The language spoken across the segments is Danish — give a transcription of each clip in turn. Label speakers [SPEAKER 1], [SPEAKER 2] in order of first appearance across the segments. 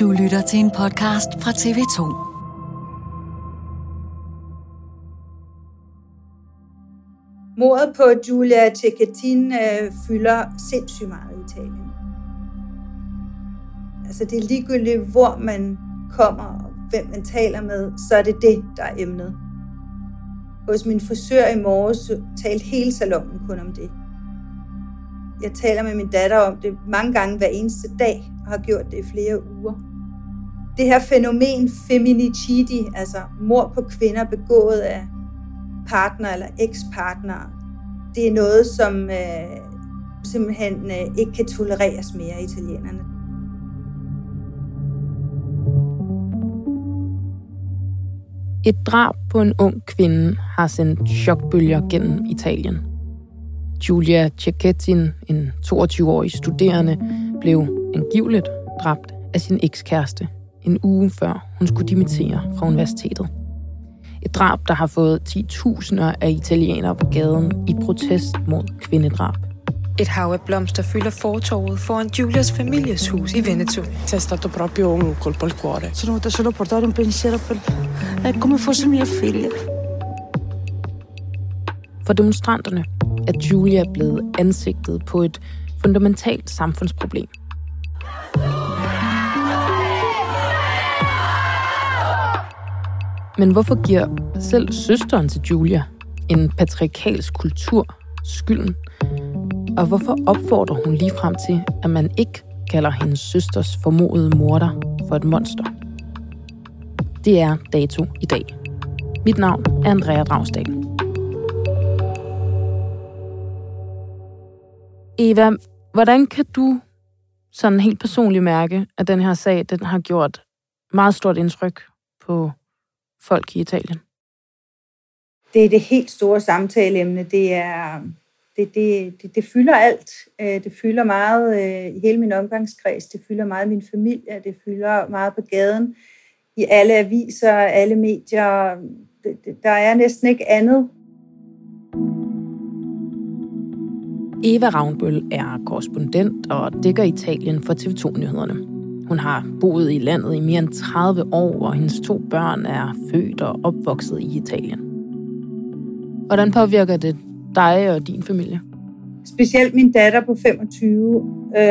[SPEAKER 1] Du lytter til en podcast fra TV2.
[SPEAKER 2] Mordet på Giulia Cecchettin øh, fylder sindssygt meget i Italien. Altså det er ligegyldigt, hvor man kommer og hvem man taler med, så er det det, der er emnet. Hos min frisør i morges talte hele salonen kun om det. Jeg taler med min datter om det mange gange hver eneste dag, og har gjort det i flere uger. Det her fænomen feminicidi, altså mor på kvinder begået af partner eller ekspartner, det er noget, som øh, simpelthen øh, ikke kan tolereres mere af italienerne.
[SPEAKER 3] Et drab på en ung kvinde har sendt chokbølger gennem Italien. Giulia Cecchettin, en 22-årig studerende, blev angiveligt dræbt af sin ekskæreste en uge før hun skulle dimittere fra universitetet. Et drab, der har fået 10.000 af italienere på gaden i protest mod kvindedrab.
[SPEAKER 4] Et hav af blomster fylder fortorvet foran Giulias families hus i Veneto.
[SPEAKER 5] C'è stato proprio un colpo al cuore. Sono venuta solo a portare un pensiero per... È come fosse mia figlia.
[SPEAKER 3] For demonstranterne er Julia blevet ansigtet på et fundamentalt samfundsproblem. Men hvorfor giver selv søsteren til Julia en patriarkalsk kultur skylden? Og hvorfor opfordrer hun lige frem til, at man ikke kalder hendes søsters formodede morder for et monster? Det er dato i dag. Mit navn er Andrea Dragsdal. Eva, hvordan kan du sådan helt personligt mærke, at den her sag den har gjort meget stort indtryk på folk i Italien?
[SPEAKER 2] Det er det helt store samtaleemne. Det er det, det, det, det fylder alt. Øh, det fylder meget øh, i hele min omgangskreds. Det fylder meget min familie. Det fylder meget på gaden. I alle aviser, alle medier. Der er næsten ikke andet.
[SPEAKER 3] Eva Ravnbøl er korrespondent og dækker Italien for TV2-nyhederne. Hun har boet i landet i mere end 30 år, og hendes to børn er født og opvokset i Italien. Hvordan påvirker det dig og din familie?
[SPEAKER 2] Specielt min datter på 25 øh,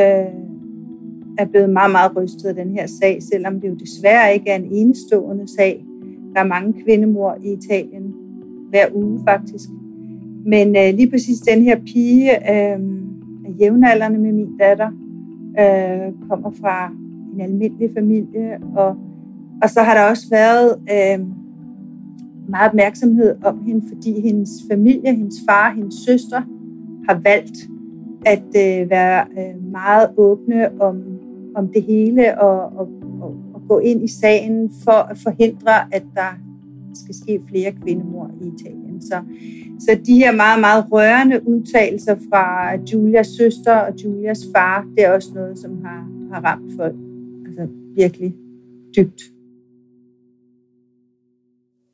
[SPEAKER 2] er blevet meget, meget rystet af den her sag, selvom det jo desværre ikke er en enestående sag. Der er mange kvindemor i Italien hver uge faktisk. Men øh, lige præcis den her pige øh, jævnaldrende med min datter øh, kommer fra en almindelig familie. Og, og så har der også været øh, meget opmærksomhed om hende, fordi hendes familie, hendes far, hendes søster har valgt at øh, være øh, meget åbne om, om det hele og, og, og, og gå ind i sagen for at forhindre, at der skal ske flere kvindemord i Italien. Så, så de her meget, meget rørende udtalelser fra Julias søster og Julias far, det er også noget, som har, har ramt folk altså virkelig dybt.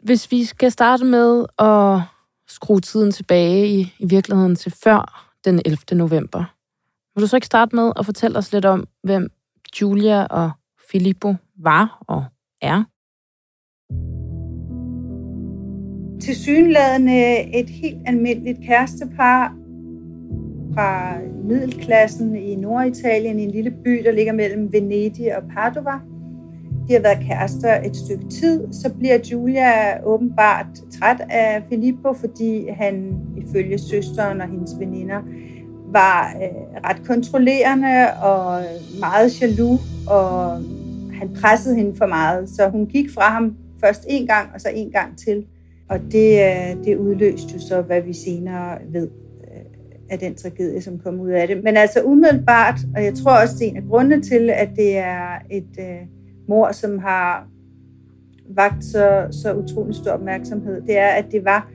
[SPEAKER 3] Hvis vi skal starte med at skrue tiden tilbage i, i virkeligheden til før den 11. november, vil du så ikke starte med at fortælle os lidt om, hvem Julia og Filippo var og er?
[SPEAKER 2] Til synladende et helt almindeligt kærestepar fra middelklassen i Norditalien, i en lille by, der ligger mellem Venedig og Padova. De har været kærester et stykke tid. Så bliver Julia åbenbart træt af Filippo, fordi han ifølge søsteren og hendes veninder var øh, ret kontrollerende og meget jaloux, og han pressede hende for meget, så hun gik fra ham først en gang, og så en gang til. Og det, det udløste jo så, hvad vi senere ved øh, af den tragedie, som kom ud af det. Men altså umiddelbart, og jeg tror også, det er en af grundene til, at det er et øh, mor, som har vagt så, så utrolig stor opmærksomhed, det er, at det var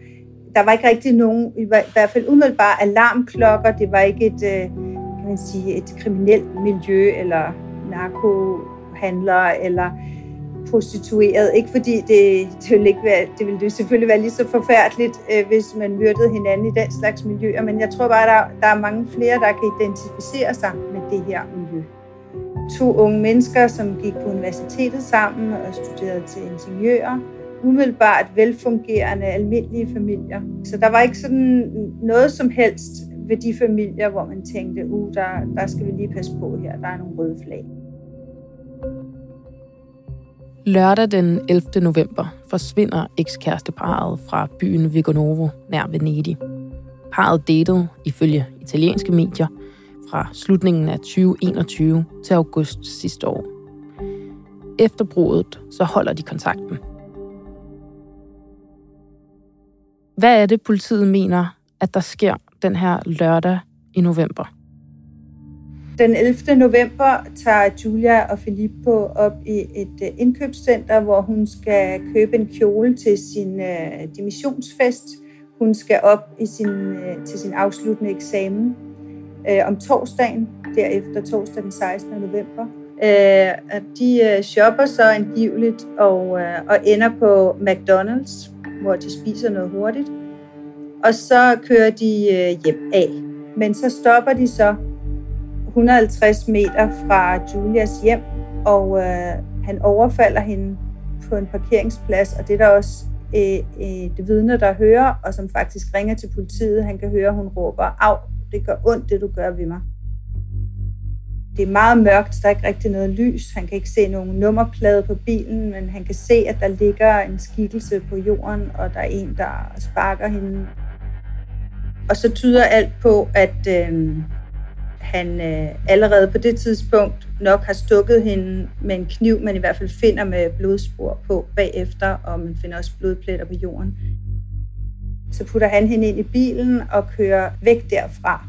[SPEAKER 2] der var ikke rigtig nogen, i hvert fald umiddelbart alarmklokker. Det var ikke et, øh, kan man sige, et kriminelt miljø, eller narkohandlere, eller prostitueret. Ikke fordi det, det, ville ikke være, det ville det selvfølgelig være lige så forfærdeligt, øh, hvis man myrdede hinanden i den slags miljøer, men jeg tror bare, der, der er mange flere, der kan identificere sig med det her miljø. To unge mennesker, som gik på universitetet sammen og studerede til ingeniører, umiddelbart velfungerende, almindelige familier. Så der var ikke sådan noget som helst ved de familier, hvor man tænkte, uh, der, der skal vi lige passe på her, der er nogle røde flag.
[SPEAKER 3] Lørdag den 11. november forsvinder ekskæresteparet fra byen Vigonovo nær Venedig. Parret datede, ifølge italienske medier, fra slutningen af 2021 til august sidste år. Efter brudet så holder de kontakten. Hvad er det, politiet mener, at der sker den her lørdag i november?
[SPEAKER 2] Den 11. november tager Julia og Filippo op i et øh, indkøbscenter, hvor hun skal købe en kjole til sin øh, dimissionsfest. Hun skal op i sin, øh, til sin afsluttende eksamen øh, om torsdagen, derefter torsdag den 16. november. Uh, de øh, shopper så angiveligt og, øh, og ender på McDonald's, hvor de spiser noget hurtigt. Og så kører de øh, hjem af. Men så stopper de så 150 meter fra Julias hjem, og øh, han overfalder hende på en parkeringsplads, og det er der også øh, øh, det vidne, der hører, og som faktisk ringer til politiet. Han kan høre, at hun råber, af, det gør ondt, det du gør ved mig. Det er meget mørkt, der er ikke rigtig noget lys. Han kan ikke se nogen nummerplade på bilen, men han kan se, at der ligger en skikkelse på jorden, og der er en, der sparker hende. Og så tyder alt på, at øh, han øh, allerede på det tidspunkt nok har stukket hende med en kniv, man i hvert fald finder med blodspor på bagefter, og man finder også blodpletter på jorden. Så putter han hende ind i bilen og kører væk derfra.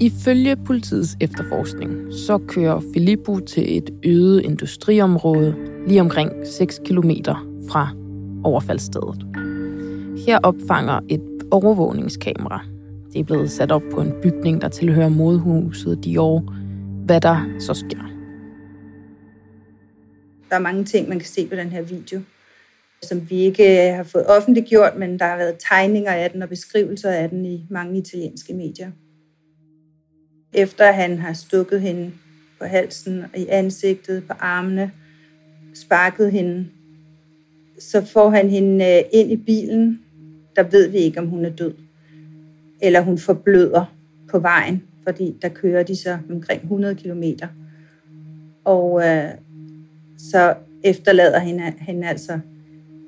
[SPEAKER 3] Ifølge politiets efterforskning, så kører Filippo til et øde industriområde lige omkring 6 km fra overfaldsstedet. Her opfanger et overvågningskamera. Det er blevet sat op på en bygning, der tilhører modhuset Dior. Hvad der så sker.
[SPEAKER 2] Der er mange ting, man kan se på den her video, som vi ikke øh, har fået offentliggjort, men der har været tegninger af den og beskrivelser af den i mange italienske medier. Efter han har stukket hende på halsen, og i ansigtet, på armene, sparket hende, så får han hende øh, ind i bilen, der ved vi ikke, om hun er død. Eller hun forbløder på vejen, fordi der kører de så omkring 100 km. Og øh, så efterlader hende, hende altså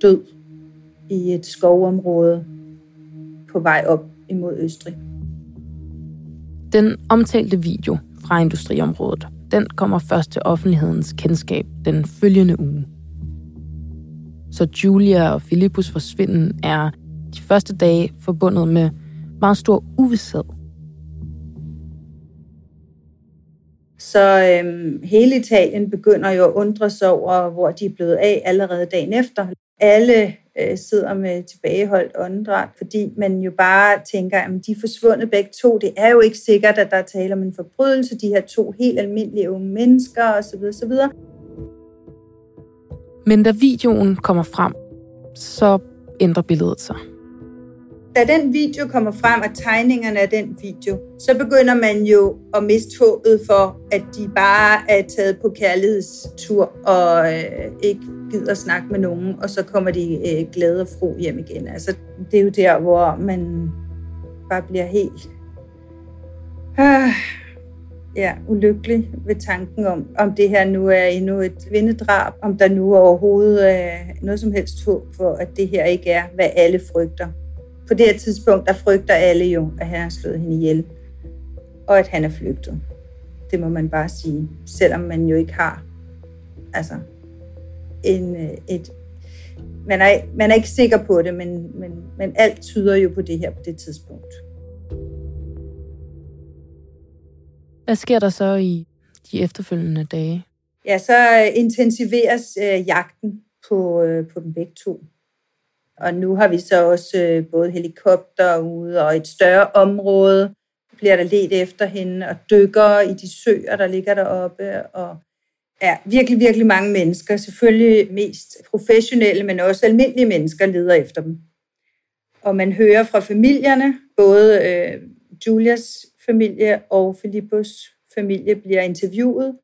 [SPEAKER 2] død i et skovområde på vej op imod Østrig.
[SPEAKER 3] Den omtalte video fra industriområdet, den kommer først til offentlighedens kendskab den følgende uge. Så Julia og Filippus forsvinden er de første dage forbundet med meget stor uvidshed.
[SPEAKER 2] Så øhm, hele Italien begynder jo at undre sig over, hvor de er blevet af allerede dagen efter. Alle øh, sidder med tilbageholdt åndedræt, fordi man jo bare tænker, at de er forsvundet begge to. Det er jo ikke sikkert, at der er tale om en forbrydelse. De her to helt almindelige unge mennesker osv. osv.
[SPEAKER 3] Men da videoen kommer frem, så ændrer billedet sig.
[SPEAKER 2] Da den video kommer frem, og tegningerne af den video, så begynder man jo at miste håbet for, at de bare er taget på kærlighedstur og øh, ikke gider snakke med nogen, og så kommer de øh, glade og fro hjem igen. Altså, det er jo der, hvor man bare bliver helt øh, ja, ulykkelig ved tanken om, om det her nu er endnu et vindedrab, om der nu overhovedet er noget som helst håb for, at det her ikke er, hvad alle frygter. På det her tidspunkt, der frygter alle jo, at han har slået hende ihjel, og at han er flygtet. Det må man bare sige, selvom man jo ikke har altså, en, øh, et, man er, man er ikke sikker på det, men, men, men alt tyder jo på det her på det tidspunkt.
[SPEAKER 3] Hvad sker der så i de efterfølgende dage?
[SPEAKER 2] Ja, så intensiveres øh, jagten på, øh, på dem begge to. Og nu har vi så også øh, både helikopter ude og et større område. Bliver der let efter hende, og dykker i de søer, der ligger deroppe, og ja, virkelig, virkelig mange mennesker, selvfølgelig mest professionelle, men også almindelige mennesker leder efter dem. Og man hører fra familierne, både øh, Julias familie og Filippos familie bliver interviewet,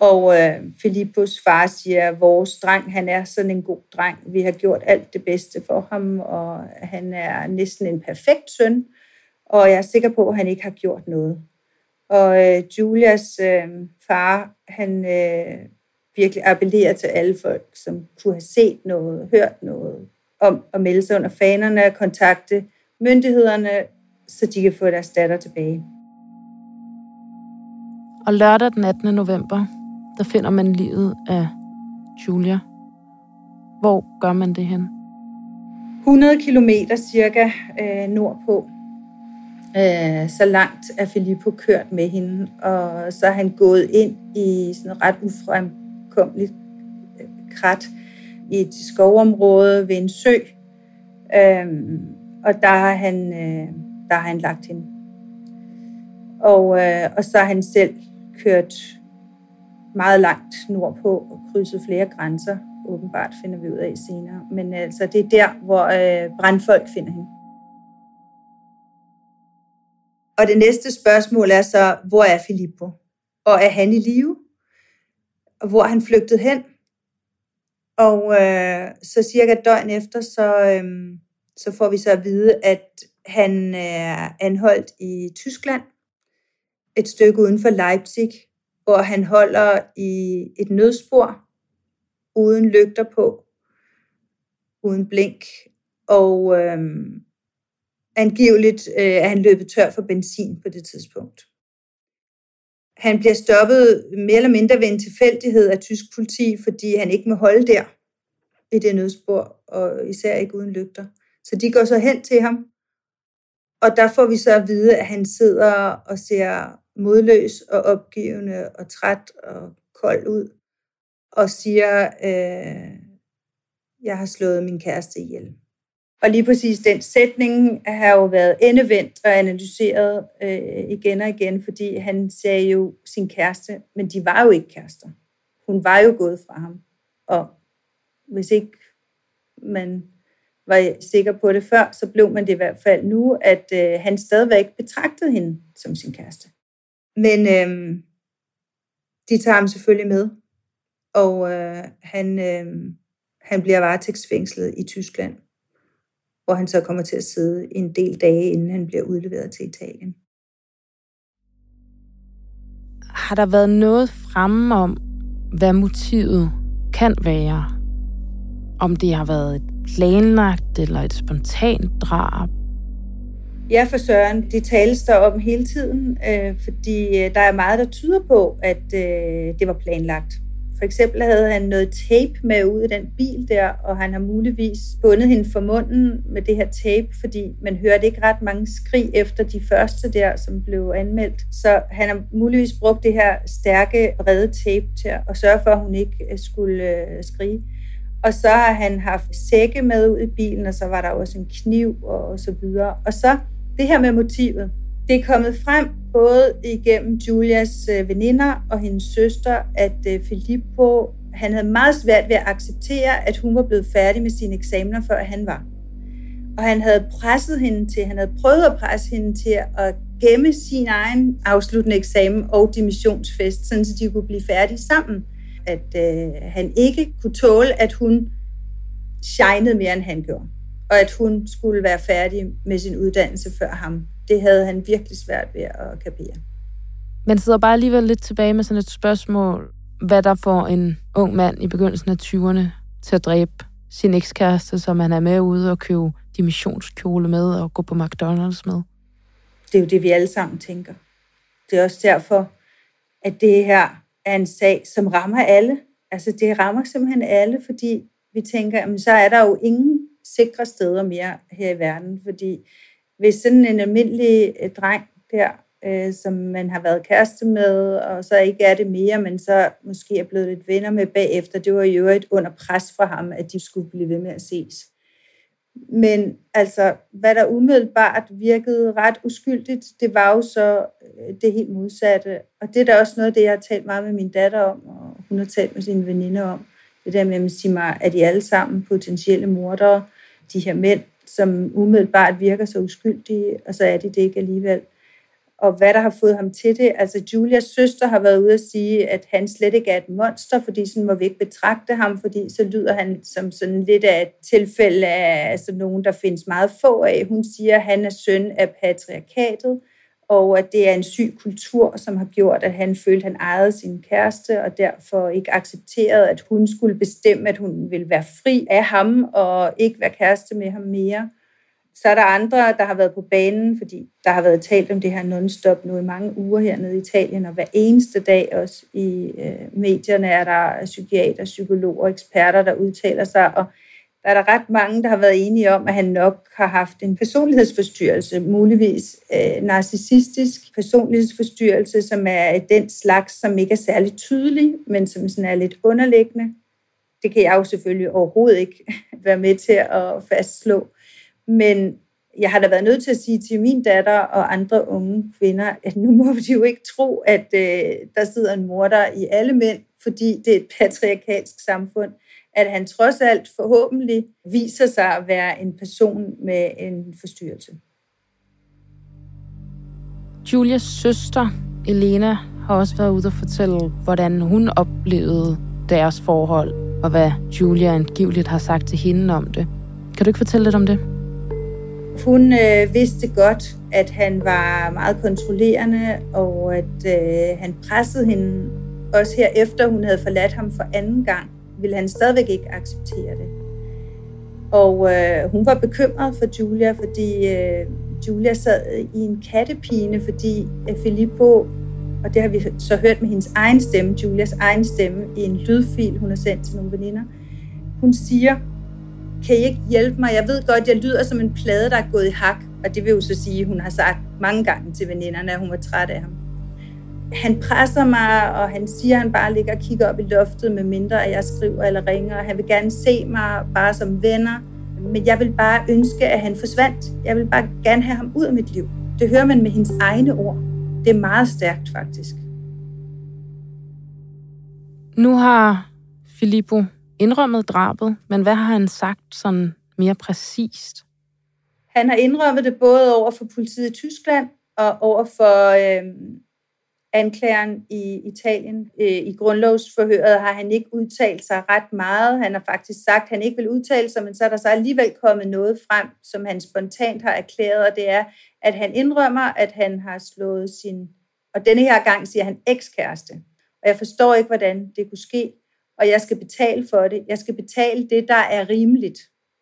[SPEAKER 2] og øh, Filippos far siger, at vores dreng, han er sådan en god dreng. Vi har gjort alt det bedste for ham, og han er næsten en perfekt søn. Og jeg er sikker på, at han ikke har gjort noget. Og øh, Julias øh, far, han øh, virkelig appellerer til alle folk, som kunne have set noget, hørt noget, om at melde sig under fanerne og kontakte myndighederne, så de kan få deres datter tilbage.
[SPEAKER 3] Og lørdag den 18. november, der finder man livet af Julia. Hvor gør man det hen?
[SPEAKER 2] 100 kilometer cirka øh, nordpå. Øh, så langt er Filippo kørt med hende, og så er han gået ind i sådan et ret ufremkommeligt øh, krat i et skovområde ved en sø. Øh, og der har han, øh, der har han lagt hende. Og, øh, og så har han selv kørt meget langt nordpå og krydset flere grænser, åbenbart finder vi ud af senere. Men altså, det er der, hvor øh, brandfolk finder hende. Og det næste spørgsmål er så, hvor er Filippo? Og er han i live? Og hvor er han flygtet hen? Og øh, så cirka et døgn efter, så, øh, så får vi så at vide, at han er anholdt i Tyskland, et stykke uden for Leipzig, hvor han holder i et nødspor, uden lygter på, uden blink, og øhm, angiveligt øh, er han løbet tør for benzin på det tidspunkt. Han bliver stoppet mere eller mindre ved en tilfældighed af tysk politi, fordi han ikke må holde der i det nødspor, og især ikke uden lygter. Så de går så hen til ham, og der får vi så at vide, at han sidder og ser modløs og opgivende og træt og kold ud, og siger, øh, jeg har slået min kæreste ihjel. Og lige præcis den sætning har jo været endevendt og analyseret øh, igen og igen, fordi han sagde jo sin kæreste, men de var jo ikke kærester. Hun var jo gået fra ham. Og hvis ikke man var sikker på det før, så blev man det i hvert fald nu, at øh, han stadigvæk betragtede hende som sin kæreste. Men øh, de tager ham selvfølgelig med, og øh, han, øh, han bliver varetægtsfængslet i Tyskland, hvor han så kommer til at sidde en del dage, inden han bliver udleveret til Italien.
[SPEAKER 3] Har der været noget fremme om, hvad motivet kan være? Om det har været et planlagt eller et spontant drab?
[SPEAKER 2] Ja, for Søren, det tales der om hele tiden, øh, fordi øh, der er meget, der tyder på, at øh, det var planlagt. For eksempel havde han noget tape med ud i den bil der, og han har muligvis bundet hende for munden med det her tape, fordi man hørte ikke ret mange skrig efter de første der, som blev anmeldt. Så han har muligvis brugt det her stærke, brede tape til at sørge for, at hun ikke øh, skulle øh, skrige. Og så har han haft sække med ud i bilen, og så var der også en kniv og så videre. Og så det her med motivet. Det er kommet frem både igennem Julias øh, veninder og hendes søster, at øh, Filippo han havde meget svært ved at acceptere, at hun var blevet færdig med sine eksamener, før han var. Og han havde presset hende til, han havde prøvet at presse hende til at gemme sin egen afsluttende eksamen og dimissionsfest, sådan så de kunne blive færdige sammen. At øh, han ikke kunne tåle, at hun shinede mere, end han gjorde. Og at hun skulle være færdig med sin uddannelse før ham det havde han virkelig svært ved at kapere.
[SPEAKER 3] Men sidder bare alligevel lidt tilbage med sådan et spørgsmål, hvad der får en ung mand i begyndelsen af 20'erne til at dræbe sin ekskæreste, som han er med ude og købe dimissionskjole med og gå på McDonald's med.
[SPEAKER 2] Det er jo det, vi alle sammen tænker. Det er også derfor, at det her er en sag, som rammer alle. Altså det rammer simpelthen alle, fordi vi tænker, at så er der jo ingen sikre steder mere her i verden, fordi hvis sådan en almindelig øh, dreng der, øh, som man har været kæreste med, og så ikke er det mere, men så måske er blevet lidt venner med bagefter, det var jo et under pres fra ham, at de skulle blive ved med at ses. Men altså, hvad der umiddelbart virkede ret uskyldigt, det var jo så øh, det helt modsatte. Og det er da også noget, det jeg har talt meget med min datter om, og hun har talt med sine veninder om. Det der med at sige mig, at de alle sammen potentielle mordere, de her mænd, som umiddelbart virker så uskyldige, og så er de det ikke alligevel. Og hvad der har fået ham til det, altså Julias søster har været ude at sige, at han slet ikke er et monster, fordi sådan må vi ikke betragte ham, fordi så lyder han som sådan lidt af et tilfælde af altså nogen, der findes meget få af. Hun siger, at han er søn af patriarkatet, og at det er en syg kultur, som har gjort, at han følte, at han ejede sin kæreste, og derfor ikke accepterede, at hun skulle bestemme, at hun ville være fri af ham, og ikke være kæreste med ham mere. Så er der andre, der har været på banen, fordi der har været talt om det her non-stop nu i mange uger hernede i Italien, og hver eneste dag også i øh, medierne er der psykiater, psykologer, eksperter, der udtaler sig, og er der ret mange, der har været enige om, at han nok har haft en personlighedsforstyrrelse, muligvis øh, narcissistisk personlighedsforstyrrelse, som er den slags, som ikke er særlig tydelig, men som sådan er lidt underliggende. Det kan jeg jo selvfølgelig overhovedet ikke være med til at fastslå. Men jeg har da været nødt til at sige til min datter og andre unge kvinder, at nu må de jo ikke tro, at øh, der sidder en morder i alle mænd, fordi det er et patriarkalsk samfund at han trods alt forhåbentlig viser sig at være en person med en forstyrrelse.
[SPEAKER 3] Julias søster, Elena, har også været ude og fortælle, hvordan hun oplevede deres forhold, og hvad Julia angiveligt har sagt til hende om det. Kan du ikke fortælle lidt om det?
[SPEAKER 2] Hun øh, vidste godt, at han var meget kontrollerende, og at øh, han pressede hende også her efter hun havde forladt ham for anden gang ville han stadigvæk ikke acceptere det. Og øh, hun var bekymret for Julia, fordi øh, Julia sad i en kattepine, fordi øh, Filippo, og det har vi så hørt med hendes egen stemme, Julias egen stemme, i en lydfil, hun har sendt til nogle veninder. Hun siger, kan I ikke hjælpe mig? Jeg ved godt, jeg lyder som en plade, der er gået i hak. Og det vil jo så sige, at hun har sagt mange gange til veninderne, at hun var træt af ham han presser mig, og han siger, at han bare ligger og kigger op i loftet, med mindre at jeg skriver eller ringer. Han vil gerne se mig bare som venner. Men jeg vil bare ønske, at han forsvandt. Jeg vil bare gerne have ham ud af mit liv. Det hører man med hendes egne ord. Det er meget stærkt, faktisk.
[SPEAKER 3] Nu har Filippo indrømmet drabet, men hvad har han sagt sådan mere præcist?
[SPEAKER 2] Han har indrømmet det både over for politiet i Tyskland og over for øh, anklageren i Italien. Øh, I grundlovsforhøret har han ikke udtalt sig ret meget. Han har faktisk sagt, at han ikke vil udtale sig, men så er der så alligevel kommet noget frem, som han spontant har erklæret, og det er, at han indrømmer, at han har slået sin, og denne her gang siger han ekskæreste. Og jeg forstår ikke, hvordan det kunne ske, og jeg skal betale for det. Jeg skal betale det, der er rimeligt.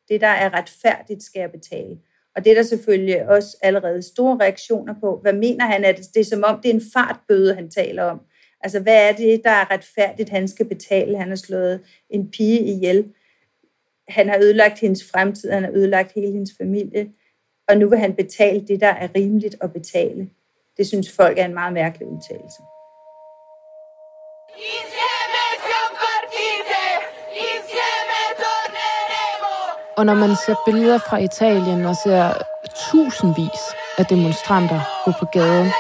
[SPEAKER 2] Det, der er retfærdigt, skal jeg betale. Og det er der selvfølgelig også allerede store reaktioner på. Hvad mener han? At det er som om, det er en fartbøde, han taler om. Altså, hvad er det, der er retfærdigt, han skal betale? Han har slået en pige ihjel. Han har ødelagt hendes fremtid, han har ødelagt hele hendes familie. Og nu vil han betale det, der er rimeligt at betale. Det synes folk er en meget mærkelig udtalelse.
[SPEAKER 3] Og når man ser billeder fra Italien og ser tusindvis af demonstranter gå på gaden,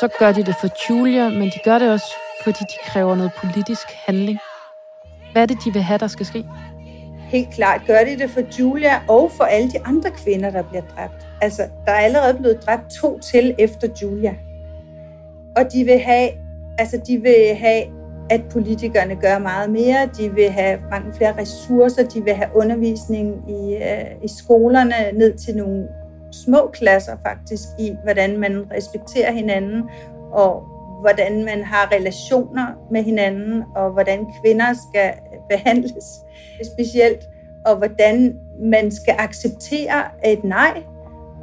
[SPEAKER 3] så gør de det for Julia, men de gør det også, fordi de kræver noget politisk handling. Hvad er det, de vil have, der skal ske?
[SPEAKER 2] Helt klart gør de det for Julia og for alle de andre kvinder, der bliver dræbt. Altså, der er allerede blevet dræbt to til efter Julia. Og de vil have, altså, de vil have at politikerne gør meget mere. De vil have mange flere ressourcer. De vil have undervisning i, øh, i skolerne ned til nogle små klasser faktisk i, hvordan man respekterer hinanden og hvordan man har relationer med hinanden og hvordan kvinder skal behandles specielt og hvordan man skal acceptere et nej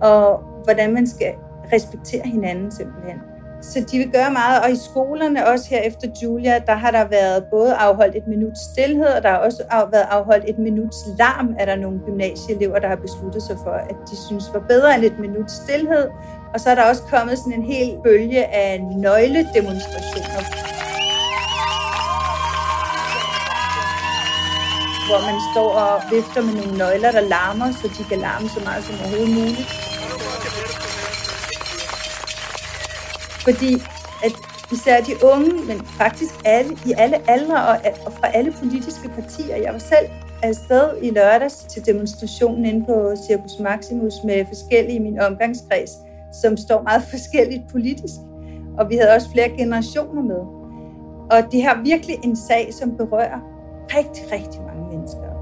[SPEAKER 2] og hvordan man skal respektere hinanden simpelthen. Så de vil gøre meget, og i skolerne også her efter Julia, der har der været både afholdt et minuts stillhed, og der har også været afholdt et minuts larm, er der nogle gymnasieelever, der har besluttet sig for, at de synes var bedre end et minuts stillhed. Og så er der også kommet sådan en hel bølge af nøgledemonstrationer. hvor man står og vifter med nogle nøgler, der larmer, så de kan larme så meget som overhovedet muligt. Fordi at især de unge, men faktisk alle, i alle aldre og, og fra alle politiske partier. Jeg var selv afsted i lørdags til demonstrationen inde på Circus Maximus med forskellige i min omgangskreds, som står meget forskelligt politisk. Og vi havde også flere generationer med. Og det her virkelig en sag, som berører rigtig, rigtig mange mennesker.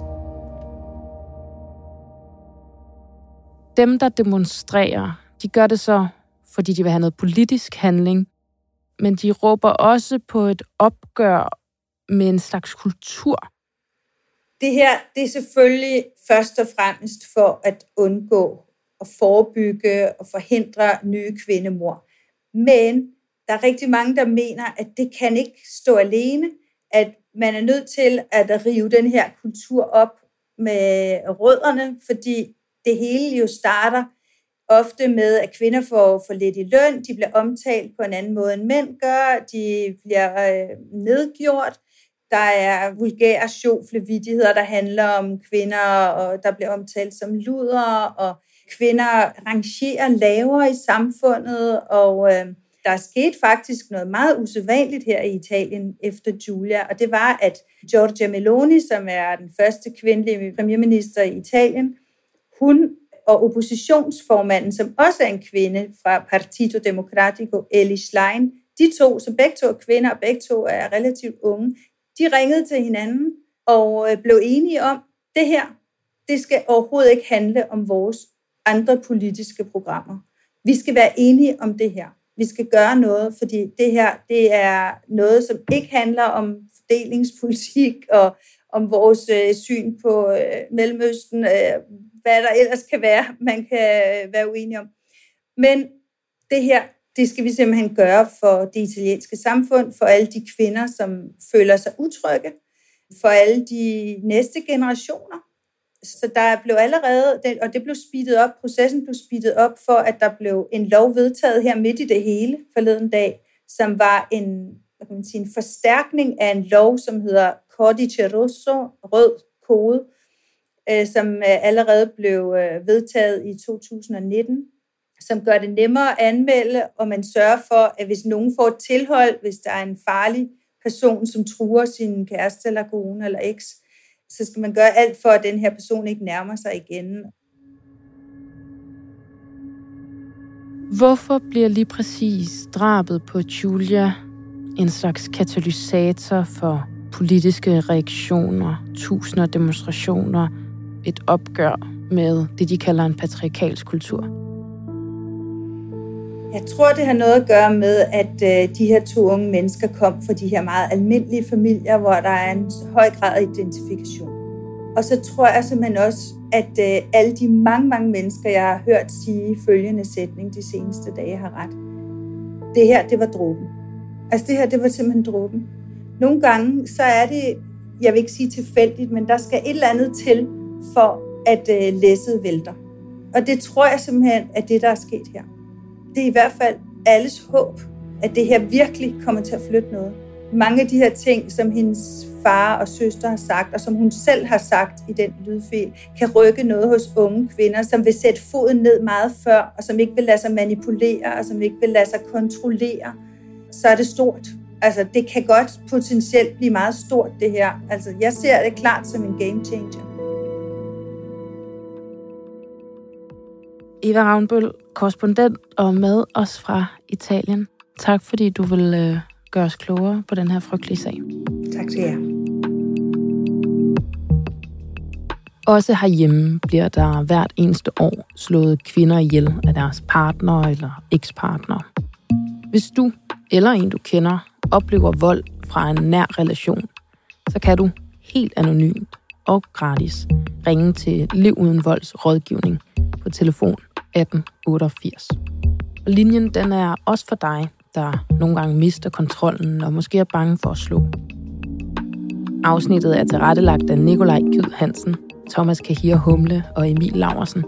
[SPEAKER 3] Dem, der demonstrerer, de gør det så fordi de vil have noget politisk handling, men de råber også på et opgør med en slags kultur.
[SPEAKER 2] Det her, det er selvfølgelig først og fremmest for at undgå at forebygge og forhindre nye kvindemord. Men der er rigtig mange, der mener, at det kan ikke stå alene, at man er nødt til at rive den her kultur op med rødderne, fordi det hele jo starter ofte med, at kvinder får for lidt i løn, de bliver omtalt på en anden måde end mænd gør, de bliver øh, nedgjort, der er vulgære sjofle der handler om kvinder, og der bliver omtalt som luder, og kvinder rangerer lavere i samfundet, og øh, der er sket faktisk noget meget usædvanligt her i Italien efter Giulia, og det var, at Giorgia Meloni, som er den første kvindelige premierminister i Italien, hun og oppositionsformanden, som også er en kvinde fra Partito Democratico, Ellie Schlein, de to, som begge to er kvinder, og begge to er relativt unge, de ringede til hinanden og øh, blev enige om, det her, det skal overhovedet ikke handle om vores andre politiske programmer. Vi skal være enige om det her. Vi skal gøre noget, fordi det her, det er noget, som ikke handler om fordelingspolitik og om vores øh, syn på øh, Mellemøsten, øh, hvad der ellers kan være, man kan øh, være uenig om. Men det her, det skal vi simpelthen gøre for det italienske samfund, for alle de kvinder, som føler sig utrygge, for alle de næste generationer. Så der blev allerede, og det blev speedet op, processen blev speedet op for, at der blev en lov vedtaget her midt i det hele forleden dag, som var en, hvad kan man sige, en forstærkning af en lov, som hedder Codice Rosso, rød kode, øh, som øh, allerede blev øh, vedtaget i 2019, som gør det nemmere at anmelde, og man sørger for, at hvis nogen får et tilhold, hvis der er en farlig person, som truer sin kæreste eller kone eller eks, så skal man gøre alt for, at den her person ikke nærmer sig igen.
[SPEAKER 3] Hvorfor bliver lige præcis drabet på Julia en slags katalysator for politiske reaktioner, tusinder demonstrationer, et opgør med det, de kalder en patriarkalsk kultur?
[SPEAKER 2] Jeg tror, det har noget at gøre med, at øh, de her to unge mennesker kom fra de her meget almindelige familier, hvor der er en høj grad af identifikation. Og så tror jeg simpelthen også, at øh, alle de mange, mange mennesker, jeg har hørt sige følgende sætning de seneste dage, har ret. det her, det var dråben. Altså det her, det var simpelthen dråben. Nogle gange, så er det, jeg vil ikke sige tilfældigt, men der skal et eller andet til, for at øh, læsset vælter. Og det tror jeg simpelthen, at det, der er sket her. Det er i hvert fald alles håb, at det her virkelig kommer til at flytte noget. Mange af de her ting, som hendes far og søster har sagt, og som hun selv har sagt i den lydfil, kan rykke noget hos unge kvinder, som vil sætte foden ned meget før, og som ikke vil lade sig manipulere, og som ikke vil lade sig kontrollere. Så er det stort. Altså, det kan godt potentielt blive meget stort, det her. Altså, jeg ser det klart som en game changer.
[SPEAKER 3] Eva Ravnbøl, korrespondent og med os fra Italien. Tak fordi du vil øh, gøre os klogere på den her frygtelige sag.
[SPEAKER 2] Tak til jer.
[SPEAKER 3] Også herhjemme bliver der hvert eneste år slået kvinder ihjel af deres partner eller ekspartner. Hvis du eller en du kender oplever vold fra en nær relation, så kan du helt anonymt og gratis ringe til Liv Uden Volds rådgivning på telefon 1888. Og linjen den er også for dig, der nogle gange mister kontrollen og måske er bange for at slå. Afsnittet er tilrettelagt af Nikolaj Kyd Hansen, Thomas Kahir Humle og Emil Laversen.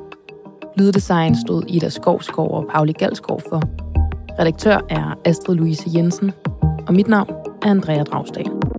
[SPEAKER 3] Lyddesign stod Ida Skovskov og Pauli Galskov for. Redaktør er Astrid Louise Jensen, og mit navn er Andrea Dragsdal.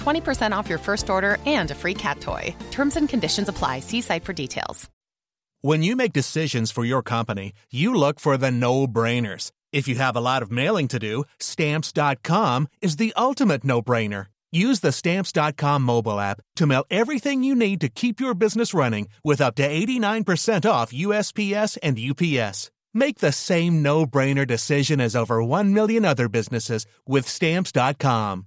[SPEAKER 6] 20% off your first order and a free cat toy. Terms and conditions apply. See site for details.
[SPEAKER 7] When you make decisions for your company, you look for the no brainers. If you have a lot of mailing to do, stamps.com is the ultimate no brainer. Use the stamps.com mobile app to mail everything you need to keep your business running with up to 89% off USPS and UPS. Make the same no-brainer decision as over 1 million other businesses with stamps.com.